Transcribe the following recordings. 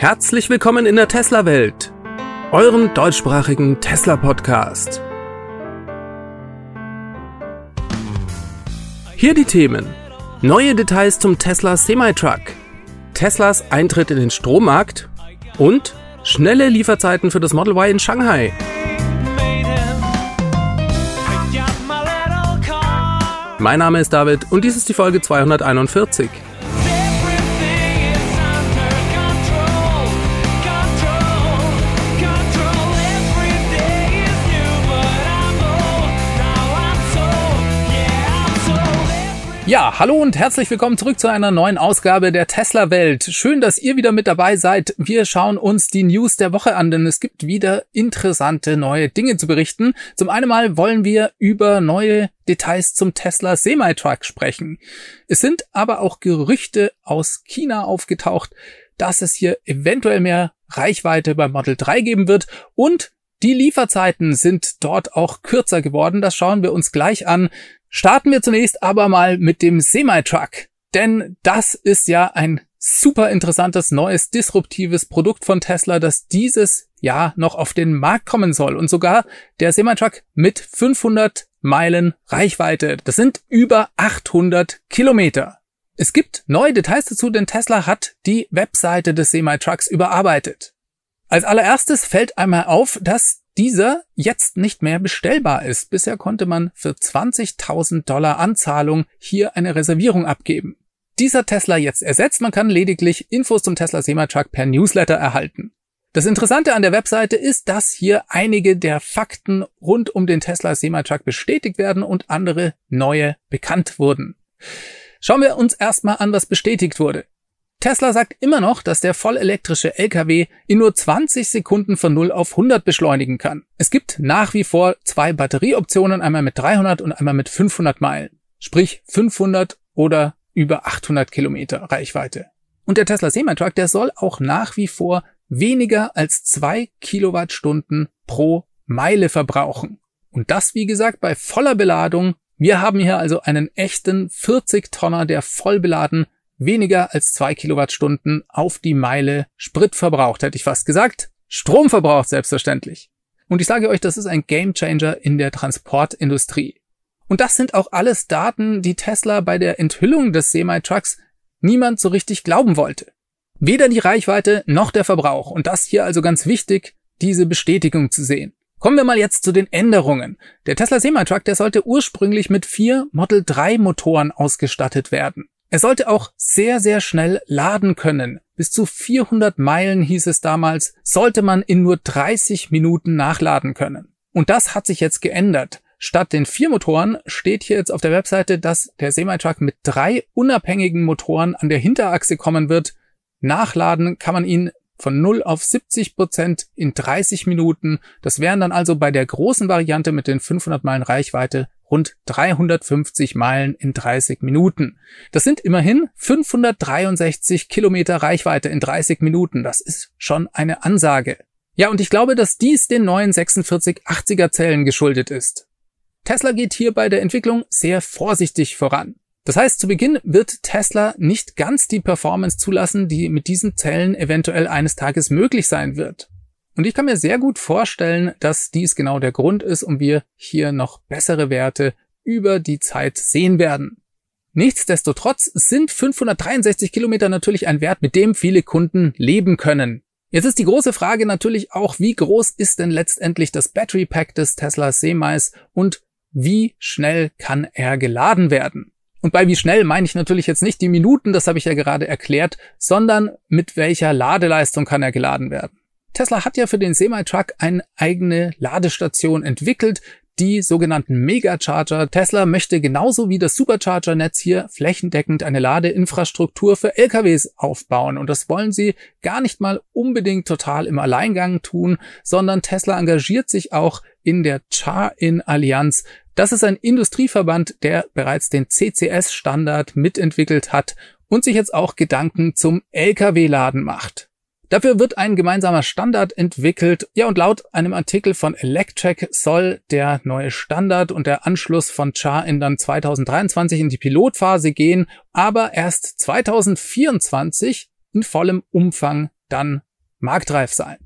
Herzlich willkommen in der Tesla-Welt, euren deutschsprachigen Tesla-Podcast. Hier die Themen. Neue Details zum Tesla Semi-Truck, Teslas Eintritt in den Strommarkt und schnelle Lieferzeiten für das Model Y in Shanghai. Mein Name ist David und dies ist die Folge 241. Ja, hallo und herzlich willkommen zurück zu einer neuen Ausgabe der Tesla Welt. Schön, dass ihr wieder mit dabei seid. Wir schauen uns die News der Woche an, denn es gibt wieder interessante neue Dinge zu berichten. Zum einen mal wollen wir über neue Details zum Tesla Semi-Truck sprechen. Es sind aber auch Gerüchte aus China aufgetaucht, dass es hier eventuell mehr Reichweite beim Model 3 geben wird und die Lieferzeiten sind dort auch kürzer geworden. Das schauen wir uns gleich an. Starten wir zunächst aber mal mit dem Semi-Truck. Denn das ist ja ein super interessantes, neues, disruptives Produkt von Tesla, das dieses Jahr noch auf den Markt kommen soll. Und sogar der Semi-Truck mit 500 Meilen Reichweite. Das sind über 800 Kilometer. Es gibt neue Details dazu, denn Tesla hat die Webseite des Semi-Trucks überarbeitet. Als allererstes fällt einmal auf, dass dieser jetzt nicht mehr bestellbar ist. Bisher konnte man für 20.000 Dollar Anzahlung hier eine Reservierung abgeben. Dieser Tesla jetzt ersetzt, man kann lediglich Infos zum Tesla Semi-Truck per Newsletter erhalten. Das Interessante an der Webseite ist, dass hier einige der Fakten rund um den Tesla Semi-Truck bestätigt werden und andere neue bekannt wurden. Schauen wir uns erstmal an, was bestätigt wurde. Tesla sagt immer noch, dass der vollelektrische LKW in nur 20 Sekunden von 0 auf 100 beschleunigen kann. Es gibt nach wie vor zwei Batterieoptionen, einmal mit 300 und einmal mit 500 Meilen. Sprich 500 oder über 800 Kilometer Reichweite. Und der Tesla Semi-Truck, der soll auch nach wie vor weniger als zwei Kilowattstunden pro Meile verbrauchen. Und das, wie gesagt, bei voller Beladung. Wir haben hier also einen echten 40 Tonner, der voll beladen weniger als zwei Kilowattstunden auf die Meile Sprit verbraucht, hätte ich fast gesagt. Strom verbraucht selbstverständlich. Und ich sage euch, das ist ein Gamechanger in der Transportindustrie. Und das sind auch alles Daten, die Tesla bei der Enthüllung des Semi-Trucks niemand so richtig glauben wollte. Weder die Reichweite noch der Verbrauch. Und das hier also ganz wichtig, diese Bestätigung zu sehen. Kommen wir mal jetzt zu den Änderungen. Der Tesla Semi-Truck, der sollte ursprünglich mit vier Model 3 Motoren ausgestattet werden. Er sollte auch sehr, sehr schnell laden können. Bis zu 400 Meilen hieß es damals, sollte man in nur 30 Minuten nachladen können. Und das hat sich jetzt geändert. Statt den vier Motoren steht hier jetzt auf der Webseite, dass der Semi-Truck mit drei unabhängigen Motoren an der Hinterachse kommen wird. Nachladen kann man ihn von 0 auf 70 Prozent in 30 Minuten. Das wären dann also bei der großen Variante mit den 500 Meilen Reichweite rund 350 Meilen in 30 Minuten. Das sind immerhin 563 Kilometer Reichweite in 30 Minuten. Das ist schon eine Ansage. Ja, und ich glaube, dass dies den neuen 4680er Zellen geschuldet ist. Tesla geht hier bei der Entwicklung sehr vorsichtig voran. Das heißt, zu Beginn wird Tesla nicht ganz die Performance zulassen, die mit diesen Zellen eventuell eines Tages möglich sein wird. Und ich kann mir sehr gut vorstellen, dass dies genau der Grund ist und wir hier noch bessere Werte über die Zeit sehen werden. Nichtsdestotrotz sind 563 Kilometer natürlich ein Wert, mit dem viele Kunden leben können. Jetzt ist die große Frage natürlich auch, wie groß ist denn letztendlich das Battery Pack des Tesla Semis und wie schnell kann er geladen werden? Und bei wie schnell meine ich natürlich jetzt nicht die Minuten, das habe ich ja gerade erklärt, sondern mit welcher Ladeleistung kann er geladen werden. Tesla hat ja für den Semi-Truck eine eigene Ladestation entwickelt, die sogenannten Megacharger. Tesla möchte genauso wie das Supercharger-Netz hier flächendeckend eine Ladeinfrastruktur für LKWs aufbauen. Und das wollen sie gar nicht mal unbedingt total im Alleingang tun, sondern Tesla engagiert sich auch in der Char-In-Allianz. Das ist ein Industrieverband, der bereits den CCS-Standard mitentwickelt hat und sich jetzt auch Gedanken zum Lkw-Laden macht. Dafür wird ein gemeinsamer Standard entwickelt. Ja, und laut einem Artikel von Electrek soll der neue Standard und der Anschluss von Char-In dann 2023 in die Pilotphase gehen, aber erst 2024 in vollem Umfang dann marktreif sein.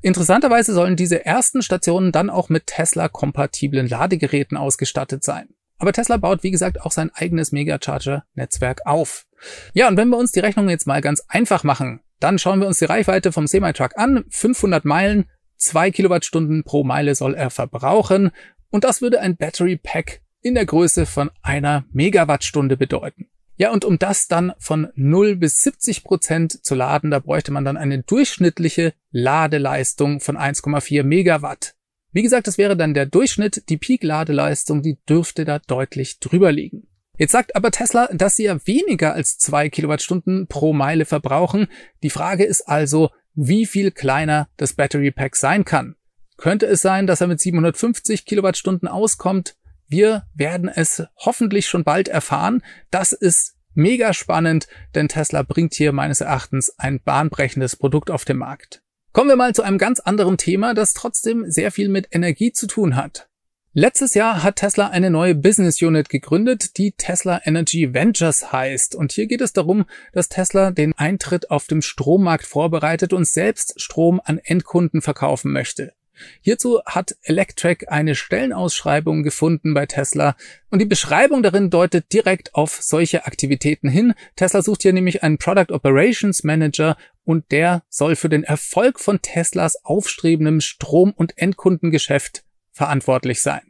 Interessanterweise sollen diese ersten Stationen dann auch mit Tesla-kompatiblen Ladegeräten ausgestattet sein. Aber Tesla baut, wie gesagt, auch sein eigenes Megacharger-Netzwerk auf. Ja, und wenn wir uns die Rechnung jetzt mal ganz einfach machen, dann schauen wir uns die Reichweite vom Semi-Truck an. 500 Meilen, 2 Kilowattstunden pro Meile soll er verbrauchen. Und das würde ein Battery Pack in der Größe von einer Megawattstunde bedeuten. Ja, und um das dann von 0 bis 70 Prozent zu laden, da bräuchte man dann eine durchschnittliche Ladeleistung von 1,4 Megawatt. Wie gesagt, das wäre dann der Durchschnitt, die Peak-Ladeleistung, die dürfte da deutlich drüber liegen. Jetzt sagt aber Tesla, dass sie ja weniger als zwei Kilowattstunden pro Meile verbrauchen. Die Frage ist also, wie viel kleiner das Battery Pack sein kann. Könnte es sein, dass er mit 750 Kilowattstunden auskommt? Wir werden es hoffentlich schon bald erfahren. Das ist mega spannend, denn Tesla bringt hier meines Erachtens ein bahnbrechendes Produkt auf den Markt. Kommen wir mal zu einem ganz anderen Thema, das trotzdem sehr viel mit Energie zu tun hat. Letztes Jahr hat Tesla eine neue Business Unit gegründet, die Tesla Energy Ventures heißt. Und hier geht es darum, dass Tesla den Eintritt auf dem Strommarkt vorbereitet und selbst Strom an Endkunden verkaufen möchte. Hierzu hat Electrek eine Stellenausschreibung gefunden bei Tesla und die Beschreibung darin deutet direkt auf solche Aktivitäten hin. Tesla sucht hier nämlich einen Product Operations Manager und der soll für den Erfolg von Teslas aufstrebendem Strom- und Endkundengeschäft verantwortlich sein.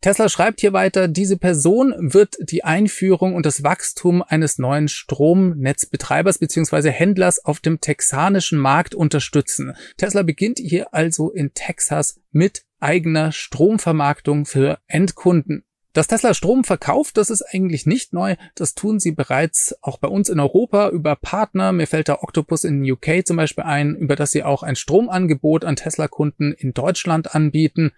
Tesla schreibt hier weiter, diese Person wird die Einführung und das Wachstum eines neuen Stromnetzbetreibers bzw. Händlers auf dem texanischen Markt unterstützen. Tesla beginnt hier also in Texas mit eigener Stromvermarktung für Endkunden. Dass Tesla Strom verkauft, das ist eigentlich nicht neu. Das tun sie bereits auch bei uns in Europa über Partner. Mir fällt da Octopus in UK zum Beispiel ein, über das sie auch ein Stromangebot an Tesla-Kunden in Deutschland anbieten.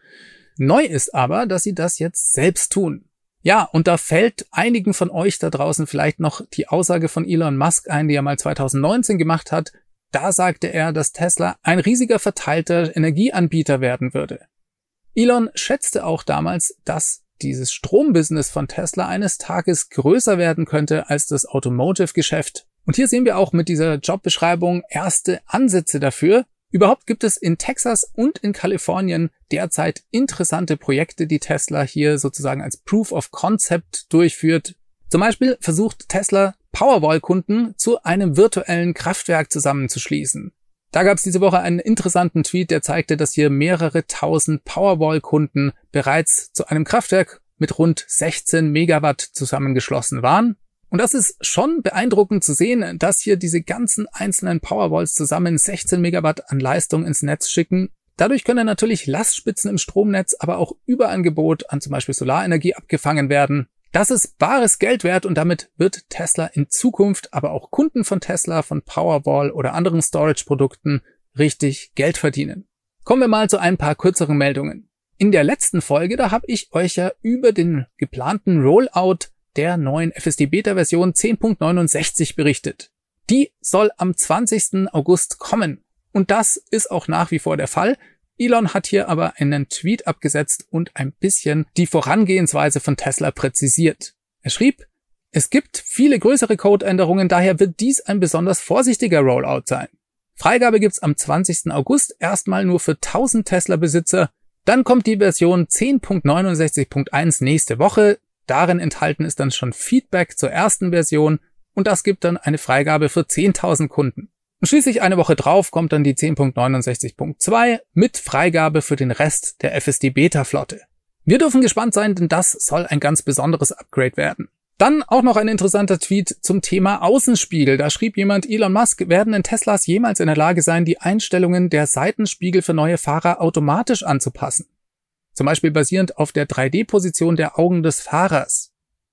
Neu ist aber, dass sie das jetzt selbst tun. Ja, und da fällt einigen von euch da draußen vielleicht noch die Aussage von Elon Musk ein, die er mal 2019 gemacht hat. Da sagte er, dass Tesla ein riesiger verteilter Energieanbieter werden würde. Elon schätzte auch damals, dass dieses Strombusiness von Tesla eines Tages größer werden könnte als das Automotive-Geschäft. Und hier sehen wir auch mit dieser Jobbeschreibung erste Ansätze dafür, Überhaupt gibt es in Texas und in Kalifornien derzeit interessante Projekte, die Tesla hier sozusagen als Proof of Concept durchführt. Zum Beispiel versucht Tesla Powerwall-Kunden zu einem virtuellen Kraftwerk zusammenzuschließen. Da gab es diese Woche einen interessanten Tweet, der zeigte, dass hier mehrere tausend Powerwall-Kunden bereits zu einem Kraftwerk mit rund 16 Megawatt zusammengeschlossen waren. Und das ist schon beeindruckend zu sehen, dass hier diese ganzen einzelnen Powerwalls zusammen 16 Megawatt an Leistung ins Netz schicken. Dadurch können natürlich Lastspitzen im Stromnetz, aber auch Überangebot an zum Beispiel Solarenergie abgefangen werden. Das ist bares Geld wert und damit wird Tesla in Zukunft, aber auch Kunden von Tesla, von Powerwall oder anderen Storage-Produkten richtig Geld verdienen. Kommen wir mal zu ein paar kürzeren Meldungen. In der letzten Folge, da habe ich euch ja über den geplanten Rollout der neuen FSD Beta Version 10.69 berichtet. Die soll am 20. August kommen. Und das ist auch nach wie vor der Fall. Elon hat hier aber einen Tweet abgesetzt und ein bisschen die Vorangehensweise von Tesla präzisiert. Er schrieb, es gibt viele größere Codeänderungen, daher wird dies ein besonders vorsichtiger Rollout sein. Freigabe gibt's am 20. August erstmal nur für 1000 Tesla-Besitzer. Dann kommt die Version 10.69.1 nächste Woche. Darin enthalten ist dann schon Feedback zur ersten Version und das gibt dann eine Freigabe für 10.000 Kunden. Und schließlich eine Woche drauf kommt dann die 10.69.2 mit Freigabe für den Rest der FSD Beta Flotte. Wir dürfen gespannt sein, denn das soll ein ganz besonderes Upgrade werden. Dann auch noch ein interessanter Tweet zum Thema Außenspiegel. Da schrieb jemand, Elon Musk, werden in Teslas jemals in der Lage sein, die Einstellungen der Seitenspiegel für neue Fahrer automatisch anzupassen? Zum Beispiel basierend auf der 3D-Position der Augen des Fahrers.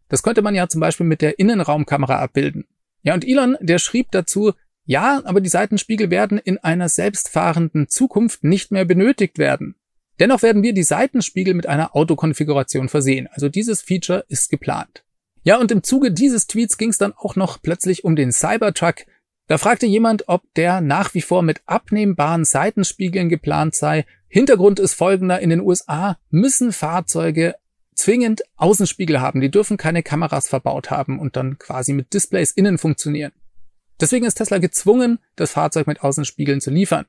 Das könnte man ja zum Beispiel mit der Innenraumkamera abbilden. Ja, und Elon, der schrieb dazu, ja, aber die Seitenspiegel werden in einer selbstfahrenden Zukunft nicht mehr benötigt werden. Dennoch werden wir die Seitenspiegel mit einer Autokonfiguration versehen. Also dieses Feature ist geplant. Ja, und im Zuge dieses Tweets ging es dann auch noch plötzlich um den Cybertruck. Da fragte jemand, ob der nach wie vor mit abnehmbaren Seitenspiegeln geplant sei Hintergrund ist folgender. In den USA müssen Fahrzeuge zwingend Außenspiegel haben. Die dürfen keine Kameras verbaut haben und dann quasi mit Displays innen funktionieren. Deswegen ist Tesla gezwungen, das Fahrzeug mit Außenspiegeln zu liefern.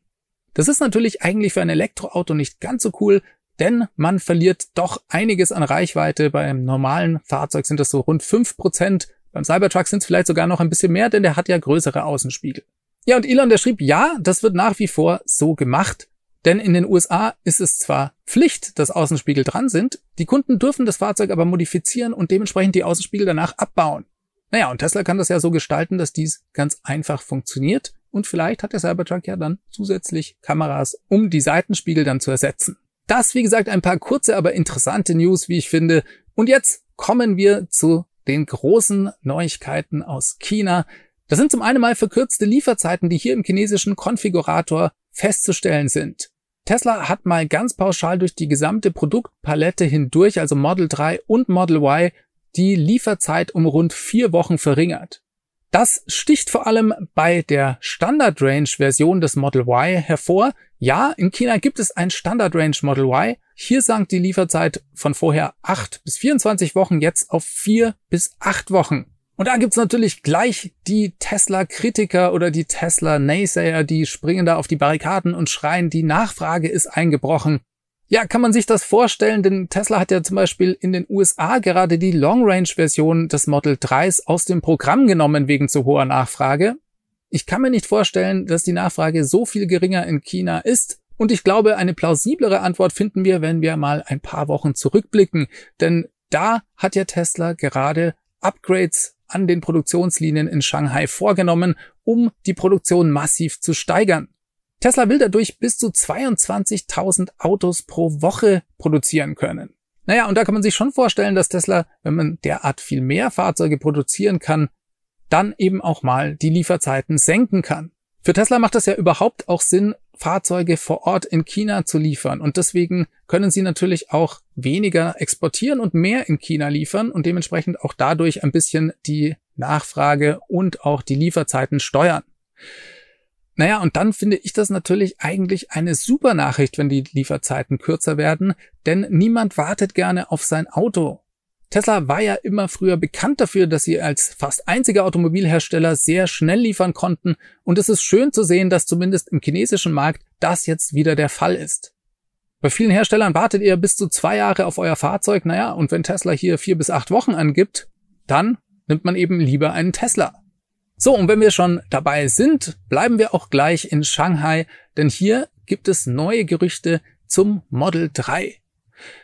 Das ist natürlich eigentlich für ein Elektroauto nicht ganz so cool, denn man verliert doch einiges an Reichweite. Beim normalen Fahrzeug sind das so rund fünf Prozent. Beim Cybertruck sind es vielleicht sogar noch ein bisschen mehr, denn der hat ja größere Außenspiegel. Ja, und Elon, der schrieb, ja, das wird nach wie vor so gemacht. Denn in den USA ist es zwar Pflicht, dass Außenspiegel dran sind, die Kunden dürfen das Fahrzeug aber modifizieren und dementsprechend die Außenspiegel danach abbauen. Naja, und Tesla kann das ja so gestalten, dass dies ganz einfach funktioniert und vielleicht hat der Cybertruck ja dann zusätzlich Kameras, um die Seitenspiegel dann zu ersetzen. Das, wie gesagt, ein paar kurze, aber interessante News, wie ich finde. Und jetzt kommen wir zu den großen Neuigkeiten aus China. Das sind zum einen mal verkürzte Lieferzeiten, die hier im chinesischen Konfigurator festzustellen sind. Tesla hat mal ganz pauschal durch die gesamte Produktpalette hindurch, also Model 3 und Model Y, die Lieferzeit um rund vier Wochen verringert. Das sticht vor allem bei der Standard Range Version des Model Y hervor. Ja, in China gibt es ein Standard Range Model Y. Hier sank die Lieferzeit von vorher 8 bis 24 Wochen jetzt auf 4 bis 8 Wochen. Und da gibt's natürlich gleich die Tesla-Kritiker oder die Tesla-Naysayer, die springen da auf die Barrikaden und schreien, die Nachfrage ist eingebrochen. Ja, kann man sich das vorstellen, denn Tesla hat ja zum Beispiel in den USA gerade die Long-Range-Version des Model 3s aus dem Programm genommen wegen zu hoher Nachfrage. Ich kann mir nicht vorstellen, dass die Nachfrage so viel geringer in China ist. Und ich glaube, eine plausiblere Antwort finden wir, wenn wir mal ein paar Wochen zurückblicken. Denn da hat ja Tesla gerade Upgrades an den Produktionslinien in Shanghai vorgenommen, um die Produktion massiv zu steigern. Tesla will dadurch bis zu 22.000 Autos pro Woche produzieren können. Naja, und da kann man sich schon vorstellen, dass Tesla, wenn man derart viel mehr Fahrzeuge produzieren kann, dann eben auch mal die Lieferzeiten senken kann. Für Tesla macht das ja überhaupt auch Sinn, Fahrzeuge vor Ort in China zu liefern. Und deswegen können sie natürlich auch weniger exportieren und mehr in China liefern und dementsprechend auch dadurch ein bisschen die Nachfrage und auch die Lieferzeiten steuern. Naja, und dann finde ich das natürlich eigentlich eine super Nachricht, wenn die Lieferzeiten kürzer werden, denn niemand wartet gerne auf sein Auto. Tesla war ja immer früher bekannt dafür, dass sie als fast einziger Automobilhersteller sehr schnell liefern konnten und es ist schön zu sehen, dass zumindest im chinesischen Markt das jetzt wieder der Fall ist. Bei vielen Herstellern wartet ihr bis zu zwei Jahre auf euer Fahrzeug, naja, und wenn Tesla hier vier bis acht Wochen angibt, dann nimmt man eben lieber einen Tesla. So, und wenn wir schon dabei sind, bleiben wir auch gleich in Shanghai, denn hier gibt es neue Gerüchte zum Model 3.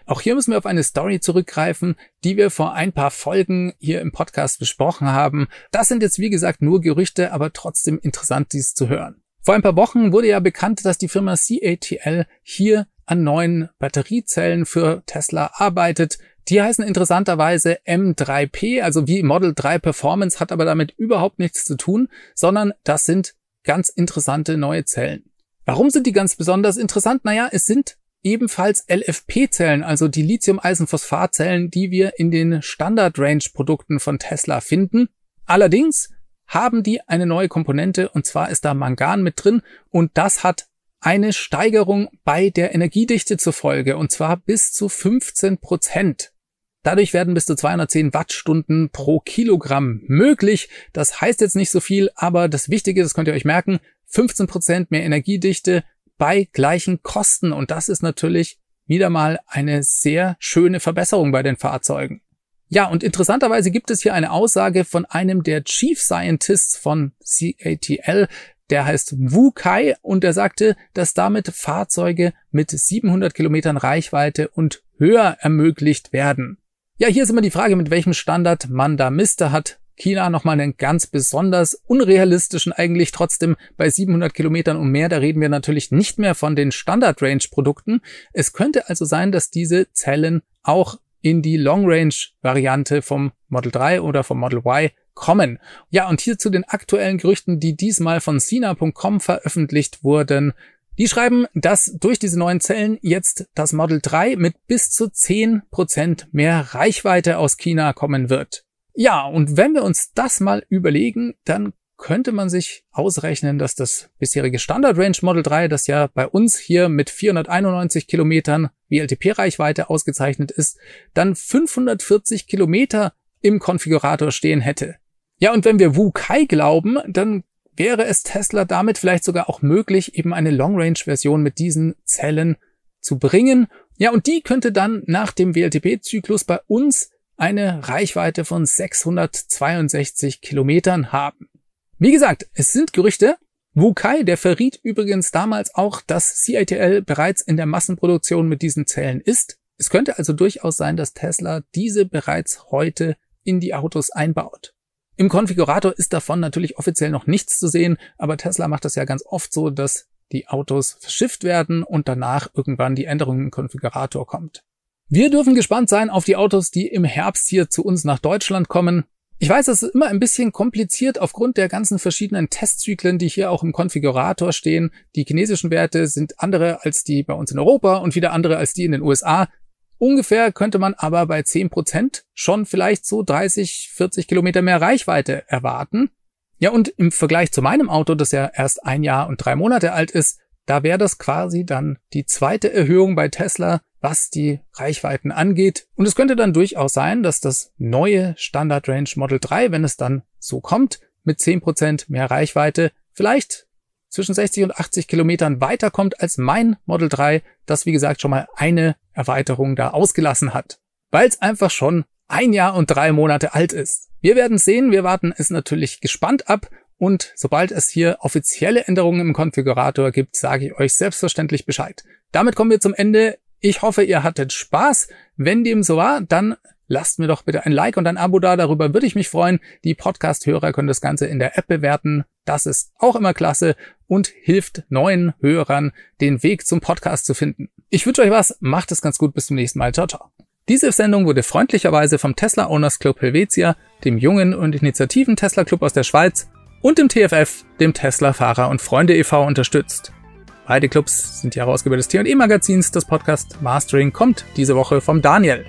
Auch hier müssen wir auf eine Story zurückgreifen, die wir vor ein paar Folgen hier im Podcast besprochen haben. Das sind jetzt wie gesagt nur Gerüchte, aber trotzdem interessant, dies zu hören. Vor ein paar Wochen wurde ja bekannt, dass die Firma CATL hier an neuen Batteriezellen für Tesla arbeitet. Die heißen interessanterweise M3P, also wie Model 3 Performance, hat aber damit überhaupt nichts zu tun, sondern das sind ganz interessante neue Zellen. Warum sind die ganz besonders interessant? Naja, es sind ebenfalls LFP-Zellen, also die Lithium-Eisenphosphat-Zellen, die wir in den Standard-Range-Produkten von Tesla finden. Allerdings haben die eine neue Komponente und zwar ist da Mangan mit drin und das hat eine Steigerung bei der Energiedichte zur Folge und zwar bis zu 15 Prozent. Dadurch werden bis zu 210 Wattstunden pro Kilogramm möglich. Das heißt jetzt nicht so viel, aber das Wichtige, das könnt ihr euch merken, 15 Prozent mehr Energiedichte bei gleichen Kosten. Und das ist natürlich wieder mal eine sehr schöne Verbesserung bei den Fahrzeugen. Ja, und interessanterweise gibt es hier eine Aussage von einem der Chief Scientists von CATL, der heißt Wu Kai und der sagte, dass damit Fahrzeuge mit 700 Kilometern Reichweite und höher ermöglicht werden. Ja, hier ist immer die Frage, mit welchem Standard man da Mister hat. China nochmal einen ganz besonders unrealistischen, eigentlich trotzdem bei 700 Kilometern und mehr. Da reden wir natürlich nicht mehr von den Standard-Range-Produkten. Es könnte also sein, dass diese Zellen auch in die Long-Range-Variante vom Model 3 oder vom Model Y kommen. Ja, und hier zu den aktuellen Gerüchten, die diesmal von Sina.com veröffentlicht wurden. Die schreiben, dass durch diese neuen Zellen jetzt das Model 3 mit bis zu 10% mehr Reichweite aus China kommen wird. Ja, und wenn wir uns das mal überlegen, dann könnte man sich ausrechnen, dass das bisherige Standard Range Model 3, das ja bei uns hier mit 491 Kilometern WLTP-Reichweite ausgezeichnet ist, dann 540 Kilometer im Konfigurator stehen hätte. Ja, und wenn wir Wu Kai glauben, dann wäre es Tesla damit vielleicht sogar auch möglich, eben eine Long-Range-Version mit diesen Zellen zu bringen. Ja, und die könnte dann nach dem WLTP-Zyklus bei uns eine Reichweite von 662 Kilometern haben. Wie gesagt, es sind Gerüchte. Wukai, der verriet übrigens damals auch, dass CATL bereits in der Massenproduktion mit diesen Zellen ist. Es könnte also durchaus sein, dass Tesla diese bereits heute in die Autos einbaut. Im Konfigurator ist davon natürlich offiziell noch nichts zu sehen, aber Tesla macht das ja ganz oft so, dass die Autos verschifft werden und danach irgendwann die Änderung im Konfigurator kommt. Wir dürfen gespannt sein auf die Autos, die im Herbst hier zu uns nach Deutschland kommen. Ich weiß, es ist immer ein bisschen kompliziert aufgrund der ganzen verschiedenen Testzyklen, die hier auch im Konfigurator stehen. Die chinesischen Werte sind andere als die bei uns in Europa und wieder andere als die in den USA. Ungefähr könnte man aber bei 10% schon vielleicht so 30, 40 Kilometer mehr Reichweite erwarten. Ja, und im Vergleich zu meinem Auto, das ja erst ein Jahr und drei Monate alt ist, da wäre das quasi dann die zweite Erhöhung bei Tesla, was die Reichweiten angeht. Und es könnte dann durchaus sein, dass das neue Standard Range Model 3, wenn es dann so kommt, mit 10% mehr Reichweite vielleicht zwischen 60 und 80 Kilometern weiterkommt als mein Model 3, das wie gesagt schon mal eine Erweiterung da ausgelassen hat. Weil es einfach schon ein Jahr und drei Monate alt ist. Wir werden sehen, wir warten es natürlich gespannt ab und sobald es hier offizielle Änderungen im Konfigurator gibt, sage ich euch selbstverständlich Bescheid. Damit kommen wir zum Ende. Ich hoffe, ihr hattet Spaß. Wenn dem so war, dann lasst mir doch bitte ein Like und ein Abo da. Darüber würde ich mich freuen. Die Podcast-Hörer können das Ganze in der App bewerten. Das ist auch immer klasse und hilft neuen Hörern, den Weg zum Podcast zu finden. Ich wünsche euch was, macht es ganz gut, bis zum nächsten Mal. Ciao, ciao. Diese Sendung wurde freundlicherweise vom Tesla Owners Club Helvetia, dem jungen und initiativen Tesla Club aus der Schweiz und dem TFF, dem Tesla Fahrer und Freunde e.V. unterstützt. Beide Clubs sind die Herausgeber des T&E Magazins. Das Podcast Mastering kommt diese Woche vom Daniel.